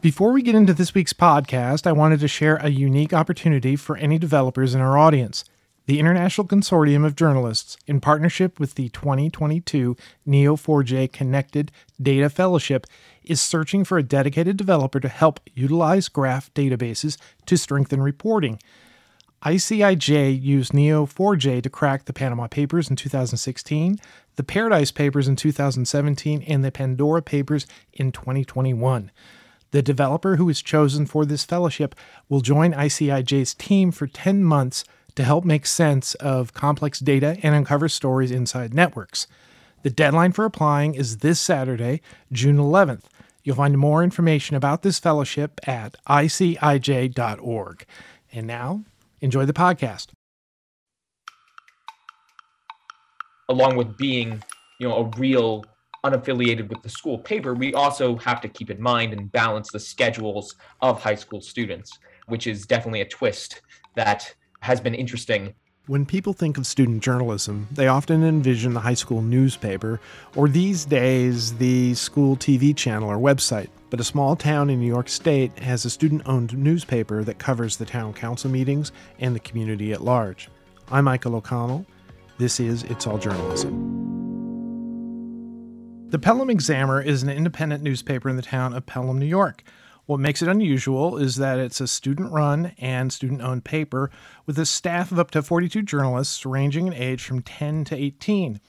Before we get into this week's podcast, I wanted to share a unique opportunity for any developers in our audience. The International Consortium of Journalists, in partnership with the 2022 Neo4j Connected Data Fellowship, is searching for a dedicated developer to help utilize graph databases to strengthen reporting. ICIJ used Neo4j to crack the Panama Papers in 2016, the Paradise Papers in 2017, and the Pandora Papers in 2021. The developer who is chosen for this fellowship will join ICIJ's team for 10 months to help make sense of complex data and uncover stories inside networks. The deadline for applying is this Saturday, June 11th. You'll find more information about this fellowship at icij.org. And now, enjoy the podcast. Along with being, you know, a real unaffiliated with the school paper, we also have to keep in mind and balance the schedules of high school students, which is definitely a twist that has been interesting. When people think of student journalism, they often envision the high school newspaper, or these days, the school TV channel or website. But a small town in New York State has a student owned newspaper that covers the town council meetings and the community at large. I'm Michael O'Connell. This is It's All Journalism. The Pelham Examiner is an independent newspaper in the town of Pelham, New York. What makes it unusual is that it's a student run and student owned paper with a staff of up to 42 journalists ranging in age from 10 to 18.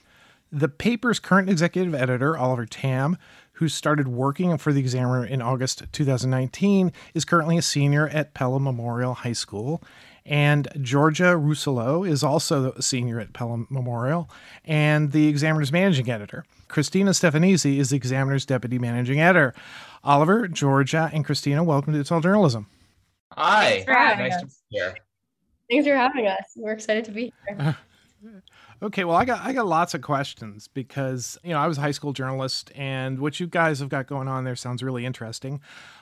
The paper's current executive editor, Oliver Tam, who started working for the Examiner in August 2019, is currently a senior at Pelham Memorial High School. And Georgia Rusolo is also a senior at Pelham Memorial and the Examiner's managing editor. Christina Stefanese is the Examiner's deputy managing editor. Oliver, Georgia, and Christina, welcome to It's All Journalism. Hi. nice us. to be here. Thanks for having us. We're excited to be here. Okay, well, I got I got lots of questions because you know I was a high school journalist, and what you guys have got going on there sounds really interesting.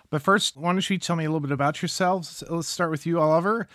But first, why don't you tell me a little bit about yourselves? Let's start with you, Oliver.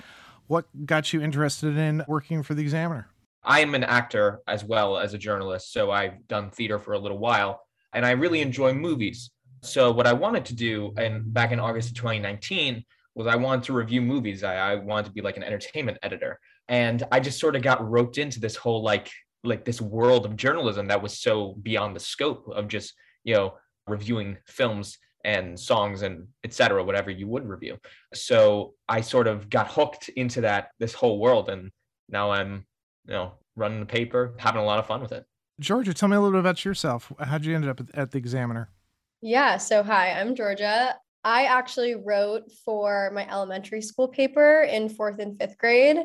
What got you interested in working for the Examiner? I am an actor as well as a journalist, so I've done theater for a little while, and I really enjoy movies. So what I wanted to do, and back in August of 2019, was I wanted to review movies. I, I wanted to be like an entertainment editor, and I just sort of got roped into this whole like like this world of journalism that was so beyond the scope of just you know reviewing films and songs and etc whatever you would review. So i sort of got hooked into that this whole world and now i'm you know running the paper having a lot of fun with it. Georgia tell me a little bit about yourself. How'd you end up at the examiner? Yeah so hi i'm georgia. I actually wrote for my elementary school paper in fourth and fifth grade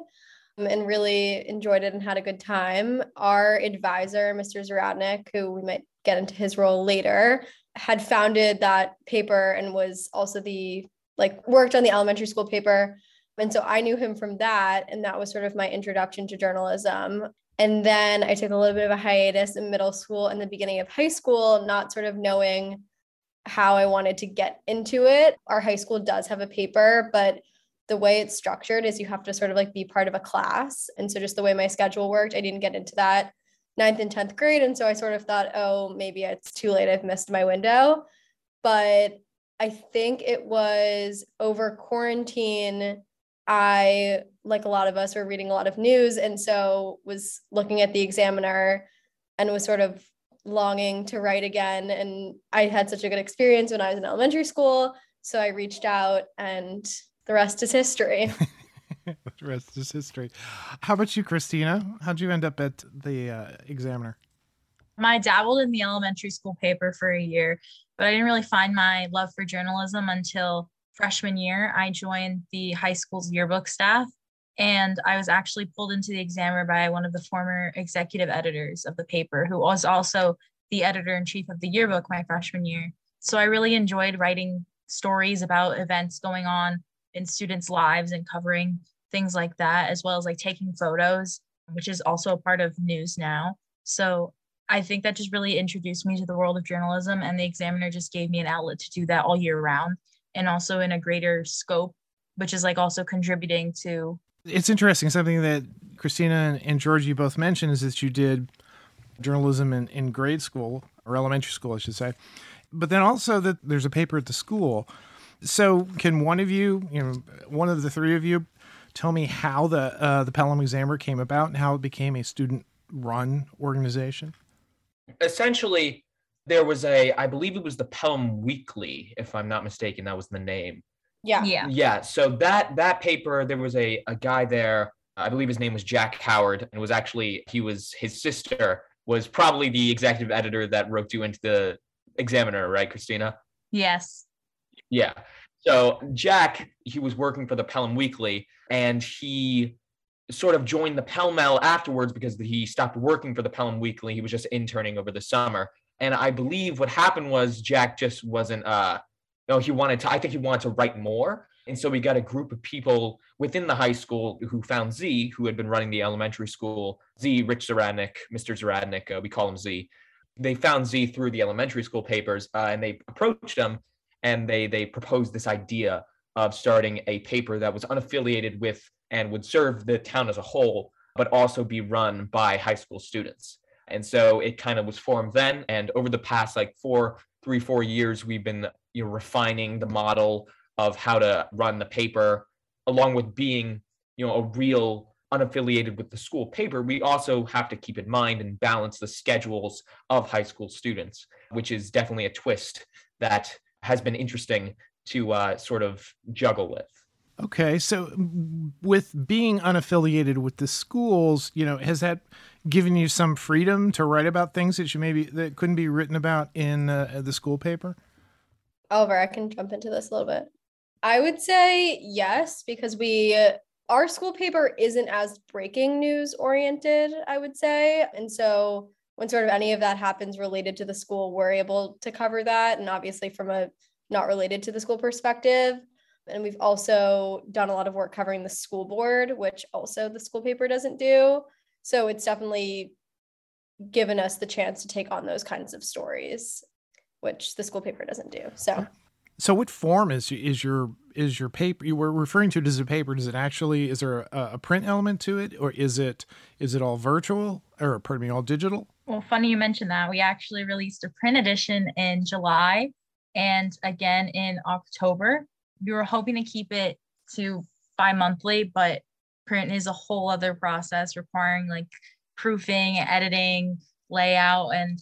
um, and really enjoyed it and had a good time. Our advisor mr zaradnik who we might get into his role later had founded that paper and was also the like worked on the elementary school paper. And so I knew him from that. And that was sort of my introduction to journalism. And then I took a little bit of a hiatus in middle school and the beginning of high school, not sort of knowing how I wanted to get into it. Our high school does have a paper, but the way it's structured is you have to sort of like be part of a class. And so just the way my schedule worked, I didn't get into that ninth and 10th grade. And so I sort of thought, oh, maybe it's too late. I've missed my window. But I think it was over quarantine. I, like a lot of us, were reading a lot of news. And so was looking at the examiner and was sort of longing to write again. And I had such a good experience when I was in elementary school. So I reached out and the rest is history. the rest is history. How about you, Christina? How'd you end up at the uh, Examiner? I dabbled in the elementary school paper for a year, but I didn't really find my love for journalism until freshman year. I joined the high school's yearbook staff, and I was actually pulled into the Examiner by one of the former executive editors of the paper, who was also the editor in chief of the yearbook my freshman year. So I really enjoyed writing stories about events going on in students' lives and covering things like that, as well as like taking photos, which is also a part of news now. So I think that just really introduced me to the world of journalism, and the Examiner just gave me an outlet to do that all year round and also in a greater scope, which is like also contributing to. It's interesting. Something that Christina and George, you both mentioned is that you did journalism in, in grade school or elementary school, I should say. But then also that there's a paper at the school So, can one of you, you know, one of the three of you, tell me how the uh, the Pelham Examiner came about and how it became a student-run organization? Essentially, there was a, I believe it was the Pelham Weekly, if I'm not mistaken, that was the name. Yeah. Yeah. Yeah. So that that paper, there was a a guy there. I believe his name was Jack Howard, and was actually he was his sister was probably the executive editor that wrote you into the Examiner, right, Christina? Yes. Yeah. So Jack, he was working for the Pelham Weekly, and he sort of joined the Pell Mell afterwards because he stopped working for the Pelham Weekly. He was just interning over the summer. And I believe what happened was Jack just wasn't uh no, he wanted to, I think he wanted to write more. And so we got a group of people within the high school who found Z, who had been running the elementary school. Z, Rich Zaradnik, Mr. Zaradnik, uh, we call him Z. They found Z through the elementary school papers uh, and they approached him and they they proposed this idea of starting a paper that was unaffiliated with and would serve the town as a whole, but also be run by high school students. And so it kind of was formed then. And over the past like four, three, four years, we've been you know refining the model of how to run the paper, along with being you know a real unaffiliated with the school paper. We also have to keep in mind and balance the schedules of high school students, which is definitely a twist that has been interesting to uh, sort of juggle with. Okay, so with being unaffiliated with the schools, you know, has that given you some freedom to write about things that you maybe that couldn't be written about in uh, the school paper? Oliver, I can jump into this a little bit. I would say yes, because we our school paper isn't as breaking news oriented, I would say. And so when sort of any of that happens related to the school, we're able to cover that. And obviously from a not related to the school perspective. And we've also done a lot of work covering the school board, which also the school paper doesn't do. So it's definitely given us the chance to take on those kinds of stories, which the school paper doesn't do. So uh, so what form is is your is your paper you were referring to it as a paper does it actually is there a, a, print element to it or is it is it all virtual or pardon me all digital well funny you mentioned that we actually released a print edition in july and again in october we were hoping to keep it to bi-monthly but print is a whole other process requiring like proofing editing layout and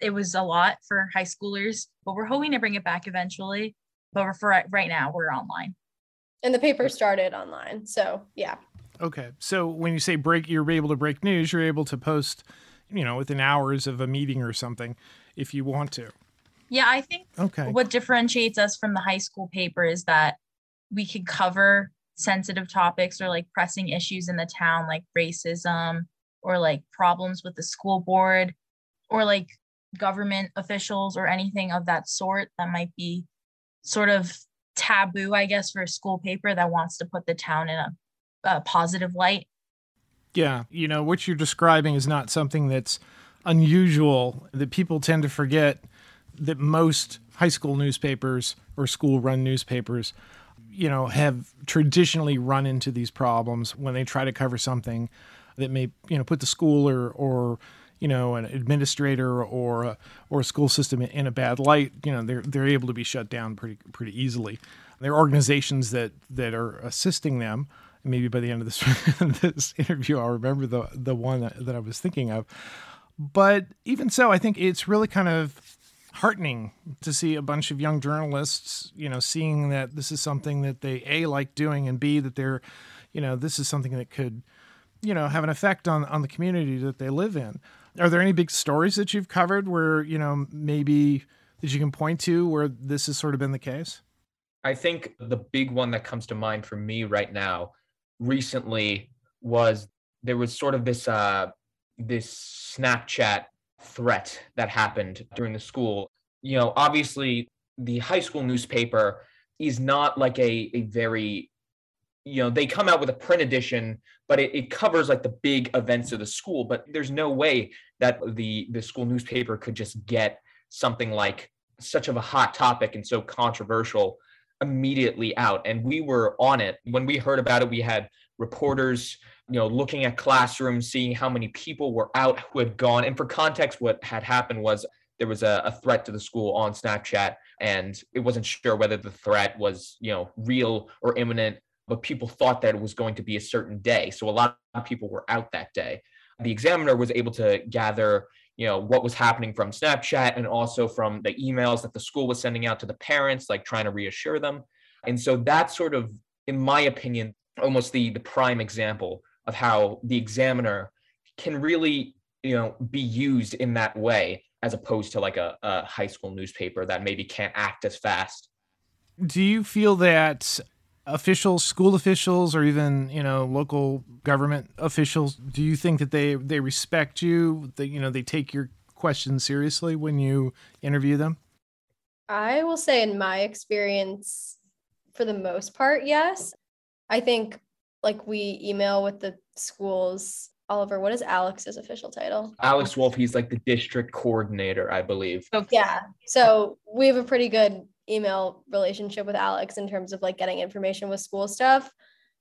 it was a lot for high schoolers, but we're hoping to bring it back eventually. But for right now, we're online. And the paper started online. So, yeah. Okay. So when you say break, you're able to break news, you're able to post, you know, within hours of a meeting or something if you want to. Yeah, I think okay. what differentiates us from the high school paper is that we could cover sensitive topics or like pressing issues in the town, like racism or like problems with the school board or like government officials or anything of that sort that might be sort of taboo, I guess, for a school paper that wants to put the town in a, a positive light. Yeah, you know, what you're describing is not something that's unusual that people tend to forget that most high school newspapers or school run newspapers you know have traditionally run into these problems when they try to cover something that may you know put the school or or you know an administrator or a, or a school system in a bad light, you know they're they're able to be shut down pretty pretty easily. There are organizations that that are assisting them. Maybe by the end of this this interview, I'll remember the the one that, that I was thinking of. But even so, I think it's really kind of heartening to see a bunch of young journalists, you know, seeing that this is something that they a like doing and b that they're, you know, this is something that could, you know, have an effect on on the community that they live in. Are there any big stories that you've covered where, you know, maybe that you can point to where this has sort of been the case? I think the big one that comes to mind for me right now recently was there was sort of this uh this Snapchat threat that happened during the school. You know, obviously the high school newspaper is not like a a very you know they come out with a print edition but it, it covers like the big events of the school but there's no way that the the school newspaper could just get something like such of a hot topic and so controversial immediately out and we were on it when we heard about it we had reporters you know looking at classrooms seeing how many people were out who had gone and for context what had happened was there was a, a, threat to the school on Snapchat, and it wasn't sure whether the threat was, you know, real or imminent, but people thought that it was going to be a certain day. So a lot of people were out that day. The examiner was able to gather, you know, what was happening from Snapchat and also from the emails that the school was sending out to the parents, like trying to reassure them. And so that's sort of, in my opinion, almost the the prime example of how the examiner can really, you know, be used in that way as opposed to like a, a high school newspaper that maybe can't act as fast. Do you feel that officials, school officials, or even you know local government officials, do you think that they they respect you? That you know they take your questions seriously when you interview them? I will say, in my experience, for the most part, yes. I think like we email with the schools Oliver, what is Alex's official title? Alex Wolf, he's like the district coordinator, I believe. Okay. Yeah. So we have a pretty good email relationship with Alex in terms of like getting information with school stuff.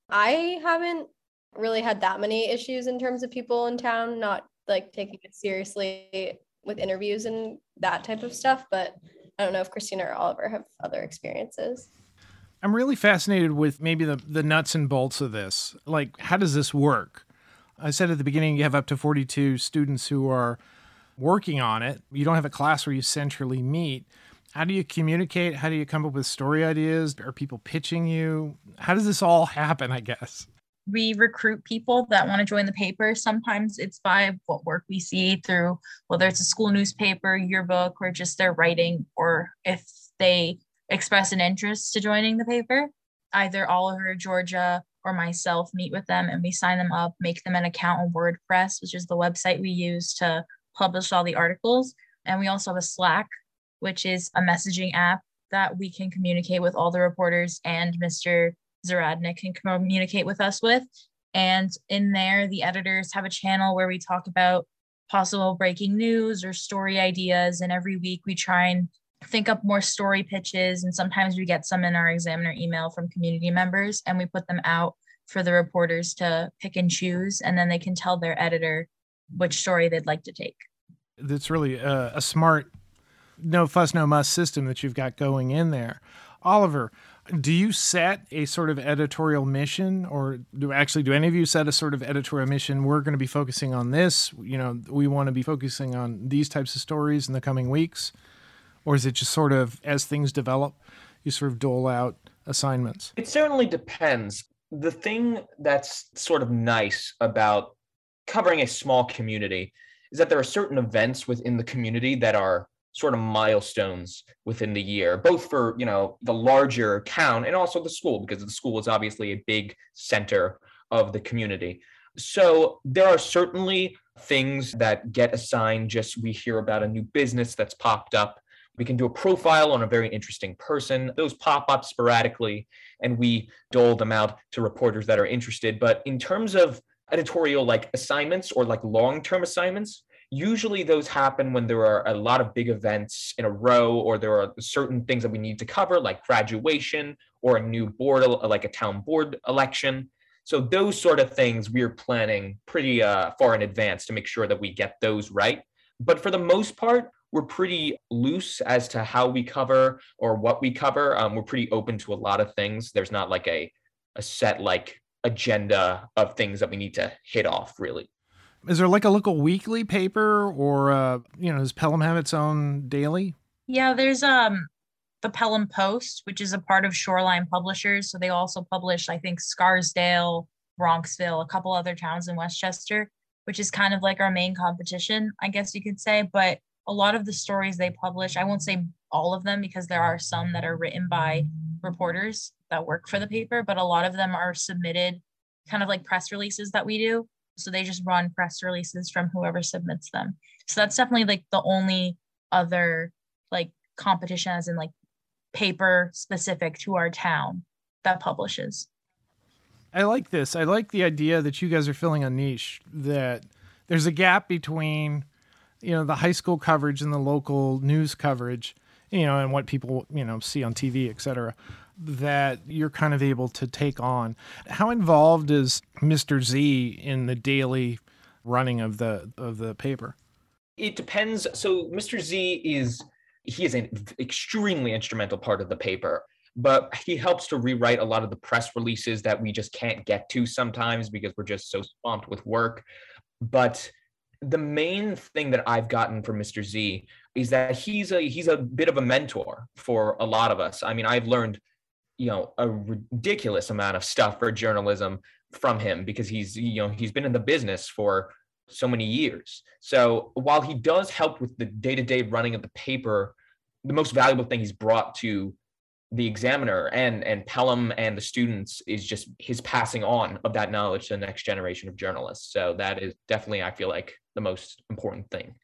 I haven't really had that many issues in terms of people in town not like taking it seriously with interviews and that type of stuff, but I don't know if Christina or Oliver have other experiences. I'm really fascinated with maybe the, the nuts and bolts of this. Like, how does this work? I said at the beginning, you have up to 42 students who are working on it. You don't have a class where you centrally meet. How do you communicate? How do you come up with story ideas? Are people pitching you? How does this all happen, I guess? We recruit people that want to join the paper. Sometimes it's by what work we see through whether it's a school newspaper, yearbook, or just their writing, or if they express an interest to joining the paper. Either Oliver, Georgia, or myself meet with them and we sign them up, make them an account on WordPress, which is the website we use to publish all the articles. And we also have a Slack, which is a messaging app that we can communicate with all the reporters and Mr. Zaradnik can communicate with us with. And in there, the editors have a channel where we talk about possible breaking news or story ideas. And every week we try and think up more story pitches and sometimes we get some in our examiner email from community members and we put them out for the reporters to pick and choose and then they can tell their editor which story they'd like to take that's really a, a smart no fuss no muss system that you've got going in there oliver do you set a sort of editorial mission or do actually do any of you set a sort of editorial mission we're going to be focusing on this you know we want to be focusing on these types of stories in the coming weeks or is it just sort of as things develop, you sort of dole out assignments? It certainly depends. The thing that's sort of nice about covering a small community is that there are certain events within the community that are sort of milestones within the year both for you know the larger town and also the school because the school is obviously a big center of the community so there are certainly things that get assigned just we hear about a new business that's popped up we can do a profile on a very interesting person. Those pop up sporadically, and we dole them out to reporters that are interested. But in terms of editorial like assignments or like long term assignments, usually those happen when there are a lot of big events in a row or there are certain things that we need to cover like graduation or a new board like a town board election so those sort of things we're planning pretty uh, far in advance to make sure that we get those right but for the most part we're pretty loose as to how we cover or what we cover. Um, we're pretty open to a lot of things. There's not like a a set like agenda of things that we need to hit off really. Is there like a local weekly paper or uh, you know, does Pelham have its own daily? Yeah, there's um the Pelham Post, which is a part of Shoreline Publishers. So they also publish, I think, Scarsdale, Bronxville, a couple other towns in Westchester, which is kind of like our main competition, I guess you could say. But a lot of the stories they publish, I won't say all of them because there are some that are written by reporters that work for the paper, but a lot of them are submitted kind of like press releases that we do. So they just run press releases from whoever submits them. So that's definitely like the only other like competition as in like paper specific to our town that publishes. I like this. I like the idea that you guys are filling a niche that there's a gap between you know the high school coverage and the local news coverage you know and what people you know see on tv etc that you're kind of able to take on how involved is mr z in the daily running of the of the paper It depends. So Mr. Z is he is an extremely instrumental part of the paper but he helps to rewrite a lot of the press releases that we just can't get to sometimes because we're just so swamped with work but the main thing that I've gotten from Mr. Z is that he's a he's a bit of a mentor for a lot of us. I mean, I've learned, you know, a ridiculous amount of stuff for journalism from him because he's you know he's been in the business for so many years. So while he does help with the day-to-day running of the paper, the most valuable thing he's brought to the examiner and and Pelham and the students is just his passing on of that knowledge to the next generation of journalists. So that is definitely, I feel like, the most important thing.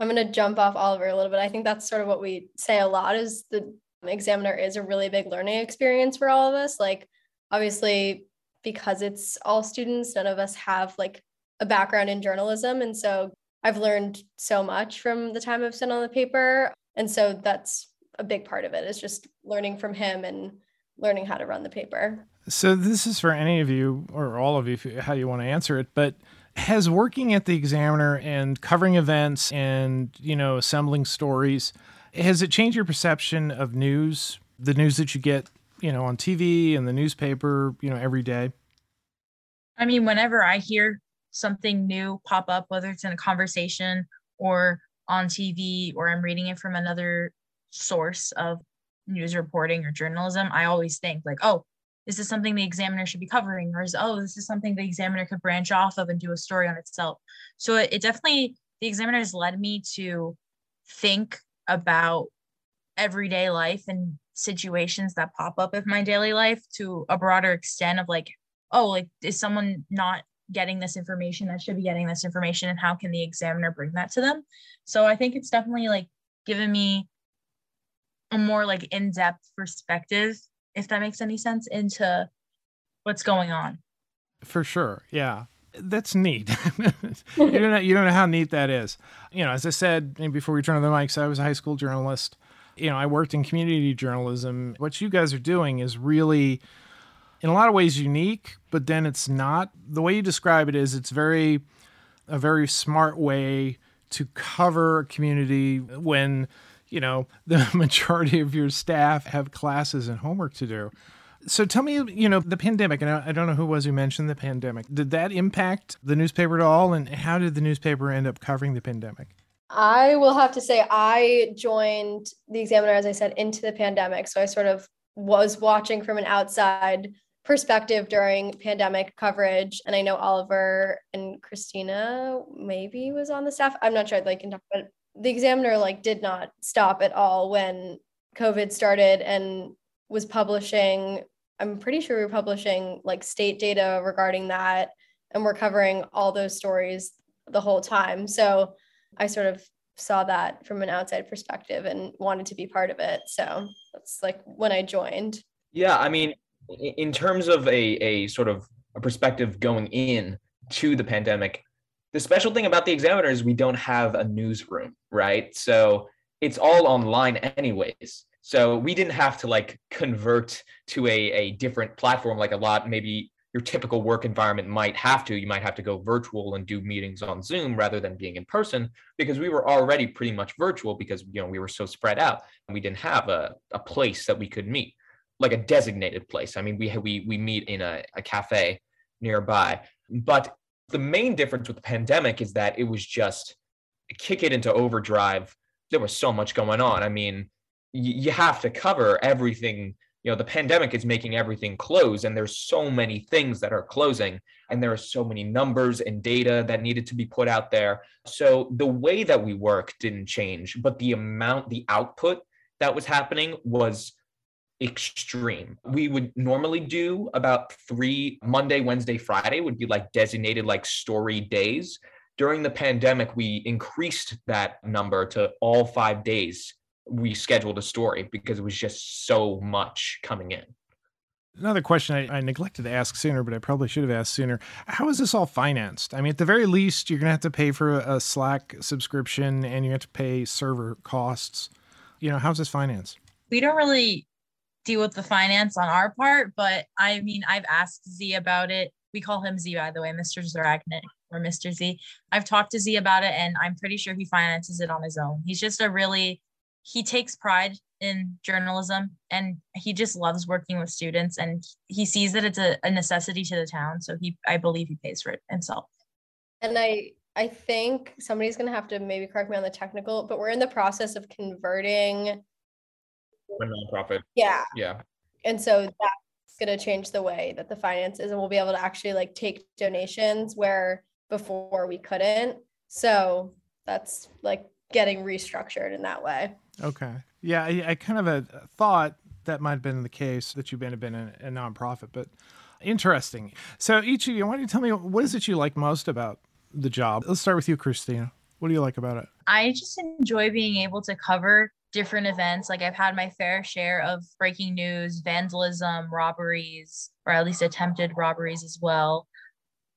I'm going to jump off Oliver a little bit. I think that's sort of what we say a lot is the examiner is a really big learning experience for all of us. Like obviously because it's all students, none of us have like a background in journalism and so I've learned so much from the time I've spent on the paper. And so that's a big part of it is just learning from him and learning how to run the paper. So this is for any of you or all of you, how you want to answer it. But has working at the Examiner and covering events and you know assembling stories, has it changed your perception of news, the news that you get, you know, on TV and the newspaper, you know, every day? I mean, whenever I hear something new pop up, whether it's in a conversation or on TV or I'm reading it from another source of news reporting or journalism, I always think like, oh, this is something the examiner should be covering? Or is, oh, this is something the examiner could branch off of and do a story on itself. So it, it definitely, the examiner has led me to think about everyday life and situations that pop up in my daily life to a broader extent of like, oh, like, is someone not getting this information? That should be getting this information and how can the examiner bring that to them? So I think it's definitely like given me a more like in-depth perspective if that makes any sense into what's going on. For sure yeah that's neat. You don't know you don't know how neat that is. You know as i said before we turn on the mics i was a high school journalist. You know i worked in community journalism. What you guys are doing is really in a lot of ways unique but then it's not. The way you describe it is it's very a very smart way to cover a community when you know, the majority of your staff have classes and homework to do. So tell me, you know, the pandemic, and I don't know who was who mentioned the pandemic. Did that impact the newspaper at all? And how did the newspaper end up covering the pandemic? I will have to say, I joined the Examiner, as I said, into the pandemic. So I sort of was watching from an outside perspective during pandemic coverage. And I know Oliver and Christina maybe was on the staff. I'm not sure. Like, can talk about the examiner like did not stop at all when covid started and was publishing i'm pretty sure we we're publishing like state data regarding that and we're covering all those stories the whole time so i sort of saw that from an outside perspective and wanted to be part of it so that's like when i joined yeah i mean in terms of a, a sort of a perspective going in to the pandemic the special thing about the examiner is we don't have a newsroom, right? So it's all online anyways. So we didn't have to like convert to a, a different platform like a lot, maybe your typical work environment might have to. You might have to go virtual and do meetings on Zoom rather than being in person because we were already pretty much virtual because you know we were so spread out and we didn't have a, a place that we could meet, like a designated place. I mean, we we we meet in a, a cafe nearby. But the main difference with the pandemic is that it was just kick it into overdrive. There was so much going on. I mean, you have to cover everything. You know, the pandemic is making everything close, and there's so many things that are closing, and there are so many numbers and data that needed to be put out there. So the way that we work didn't change, but the amount, the output that was happening was extreme. We would normally do about three Monday, Wednesday, Friday would be like designated like story days. During the pandemic, we increased that number to all five days. We scheduled a story because it was just so much coming in. Another question I, I, neglected to ask sooner, but I probably should have asked sooner. How is this all financed? I mean, at the very least, you're going to have to pay for a Slack subscription and you have to pay server costs. You know, how's this financed? We don't really deal with the finance on our part. But I mean, I've asked Z about it. We call him Z, by the way, Mr. Zaradnik. or Mr. Z. I've talked to Z about it and I'm pretty sure he finances it on his own. He's just a really, he takes pride in journalism and he just loves working with students and he sees that it's a, a necessity to the town. So he, I believe he pays for it himself. And I, I think somebody's going to have to maybe correct me on the technical, but we're in the process of converting a nonprofit. Yeah. Yeah. And so that's going to change the way that the finances and we'll be able to actually like take donations where before we couldn't. So that's like getting restructured in that way. Okay. Yeah, I, I kind of uh, thought that might have been the case that you've been, been a, a nonprofit, but interesting. So each of you, why don't you tell me what is it you like most about the job? Let's start with you, Christina. What do you like about it? I just enjoy being able to cover different events. Like I've had my fair share of breaking news, vandalism, robberies, or at least attempted robberies as well,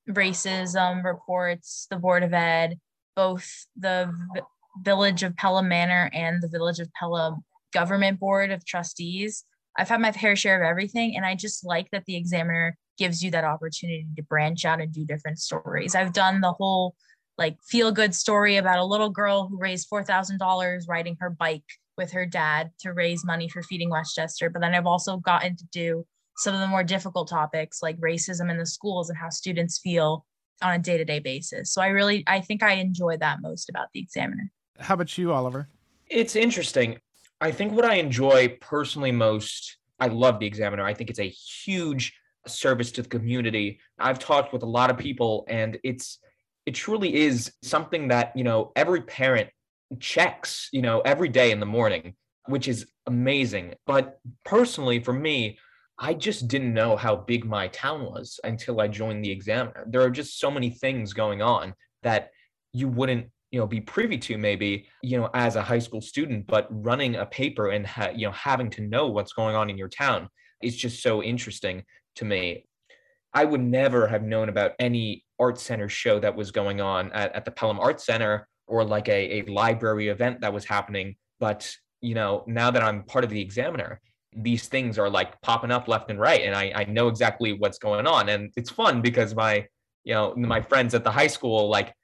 racism reports, the Board of Ed, both the v- Village of Pelham Manor and the Village of Pelham Government Board of Trustees. I've had my fair share of everything, and I just like that the examiner gives you that opportunity to branch out and do different stories. I've done the whole like feel good story about a little girl who raised $4,000 riding her bike with her dad to raise money for feeding Westchester. But then I've also gotten to do some of the more difficult topics like racism in the schools and how students feel on a day-to-day basis. So I really I think I enjoy that most about the examiner. How about you, Oliver? It's interesting. I think what I enjoy personally most, I love the examiner. I think it's a huge service to the community. I've talked with a lot of people and it's it truly is something that, you know, every parent checks, you know, every day in the morning, which is amazing. But personally, for me, I just didn't know how big my town was until I joined the Examiner. There are just so many things going on that you wouldn't, you know, be privy to maybe, you know, as a high school student. But running a paper and ha- you know having to know what's going on in your town is just so interesting to me. I would never have known about any art center show that was going on at, at the Pelham Art Center or like a, a library event that was happening. But, you know, now that I'm part of the examiner, these things are like popping up left and right. And I, I know exactly what's going on. And it's fun because my, you know, my friends at the high school, like,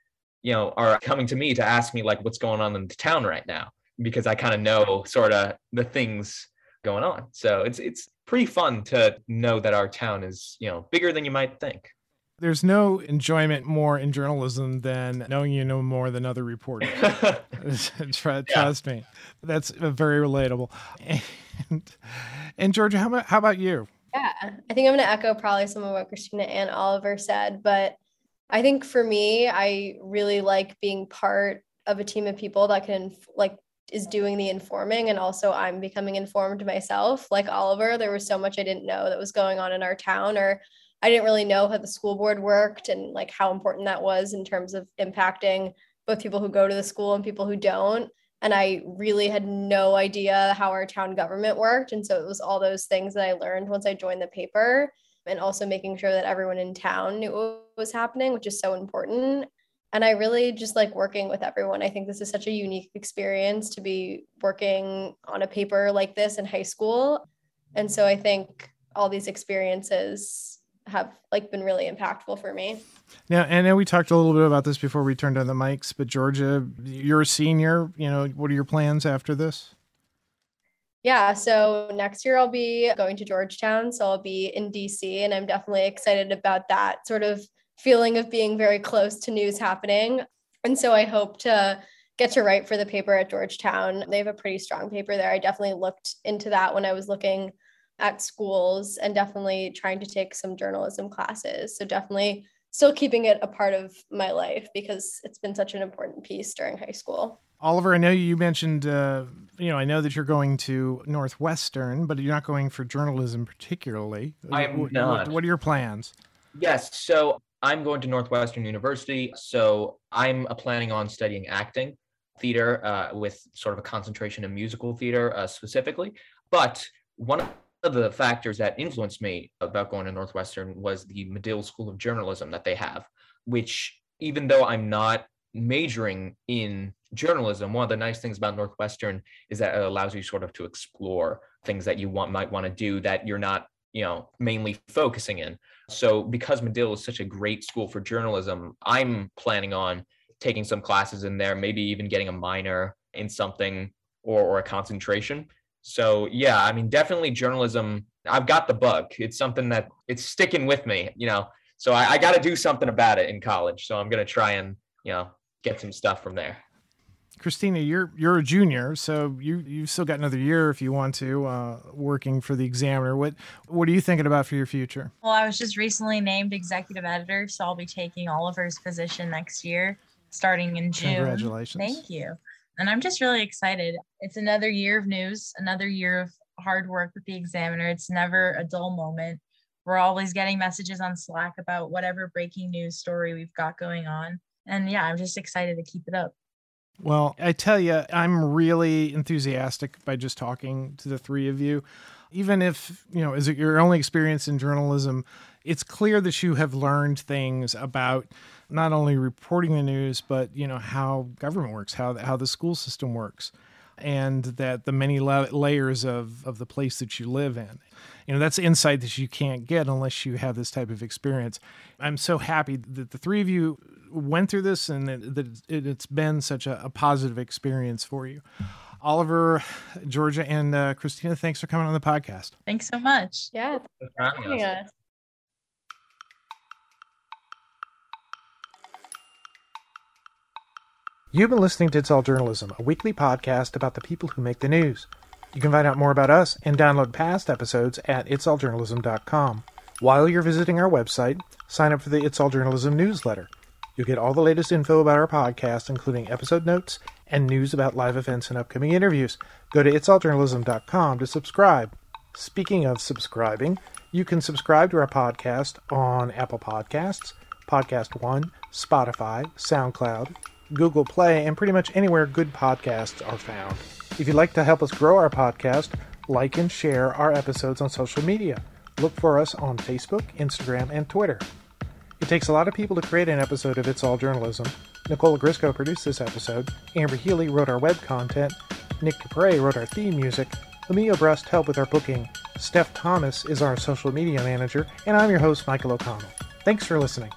you know, are coming to me to ask me like what's going on in the town right now because I kind of know sort of the things going on. So it's it's pretty fun to know that our town is, you know, bigger than you might think. There's no enjoyment more in journalism than knowing you know more than other reporters. trust, yeah. me, that's very relatable. And, and Georgia, how about how about you? Yeah, I think I'm going to echo probably some of what Christina and Oliver said, but I think for me, I really like being part of a team of people that can like is doing the informing and also I'm becoming informed myself. Like Oliver, there was so much I didn't know that was going on in our town or I didn't really know how the school board worked and like how important that was in terms of impacting both people who go to the school and people who don't. And I really had no idea how our town government worked. And so it was all those things that I learned once I joined the paper and also making sure that everyone in town knew was happening, which is so important. And I really just like working with everyone. I think this is such a unique experience to be working on a paper like this in high school. And so I think all these experiences have like been really impactful for me. Now, and then we talked a little bit about this before we turned on the mics, but Georgia, you're a senior. You know, what are your plans after this? Yeah, so next year I'll be going to Georgetown, so I'll be in DC, and I'm definitely excited about that sort of feeling of being very close to news happening. And so I hope to get to write for the paper at Georgetown. They have a pretty strong paper there. I definitely looked into that when I was looking at schools and definitely trying to take some journalism classes. So definitely still keeping it a part of my life because it's been such an important piece during high school. Oliver, I know you mentioned, uh, you know, I know that you're going to Northwestern, but you're not going for journalism particularly. I am not. What, what are your plans? Yes. So I'm going to Northwestern University. So I'm planning on studying acting, theater, uh, with sort of a concentration in musical theater uh, specifically. But one of the factors that influenced me about going to Northwestern was the Medill School of Journalism that they have, which even though I'm not majoring in journalism, one of the nice things about Northwestern is that it allows you sort of to explore things that you want might want to do that you're not you know, mainly focusing in. So because Medill is such a great school for journalism, I'm planning on taking some classes in there, maybe even getting a minor in something or, or a concentration. So yeah, I mean, definitely journalism. I've got the bug. It's something that it's sticking with me, you know. So I, I got to do something about it in college. So I'm gonna try and you know get some stuff from there. Christina, you're you're a junior, so you you've still got another year if you want to uh, working for the Examiner. What what are you thinking about for your future? Well, I was just recently named executive editor, so I'll be taking Oliver's position next year, starting in June. Congratulations! Thank you, and I'm just really excited. It's another year of news, another year of hard work with the Examiner. It's never a dull moment. We're always getting messages on Slack about whatever breaking news story we've got going on, and yeah, I'm just excited to keep it up. Well, I tell you, I'm really enthusiastic by just talking to the three of you. Even if, you know, is it your only experience in journalism, it's clear that you have learned things about not only reporting the news, but, you know, how government works, how, how the school system works, and that the many la- layers of, of the place that you live in. You know, that's insight that you can't get unless you have this type of experience. I'm so happy that the three of you went through this and that it, has been such a, a, positive experience for you. Oliver, Georgia, and uh, Christina, thanks for coming on the podcast. Thanks so much. Yeah. Thanks You've been listening to It's All Journalism, a weekly podcast about the people who make the news. You can find out more about us and download past episodes at itsalljournalism.com. While you're visiting our website, sign up for the It's All Journalism newsletter. You'll get all the latest info about our podcast, including episode notes and news about live events and upcoming interviews. Go to itsalljournalism.com to subscribe. Speaking of subscribing, you can subscribe to our podcast on Apple Podcasts, Podcast One, Spotify, SoundCloud, Google Play, and pretty much anywhere good podcasts are found. If you'd like to help us grow our podcast, like and share our episodes on social media. Look for us on Facebook, Instagram, and Twitter. It takes a lot of people to create an episode of It's All Journalism. Nicola Grisco produced this episode, Amber Healy wrote our web content, Nick Dupre wrote our theme music, Emilio Brust helped with our booking, Steph Thomas is our social media manager, and I'm your host, Michael O'Connell. Thanks for listening.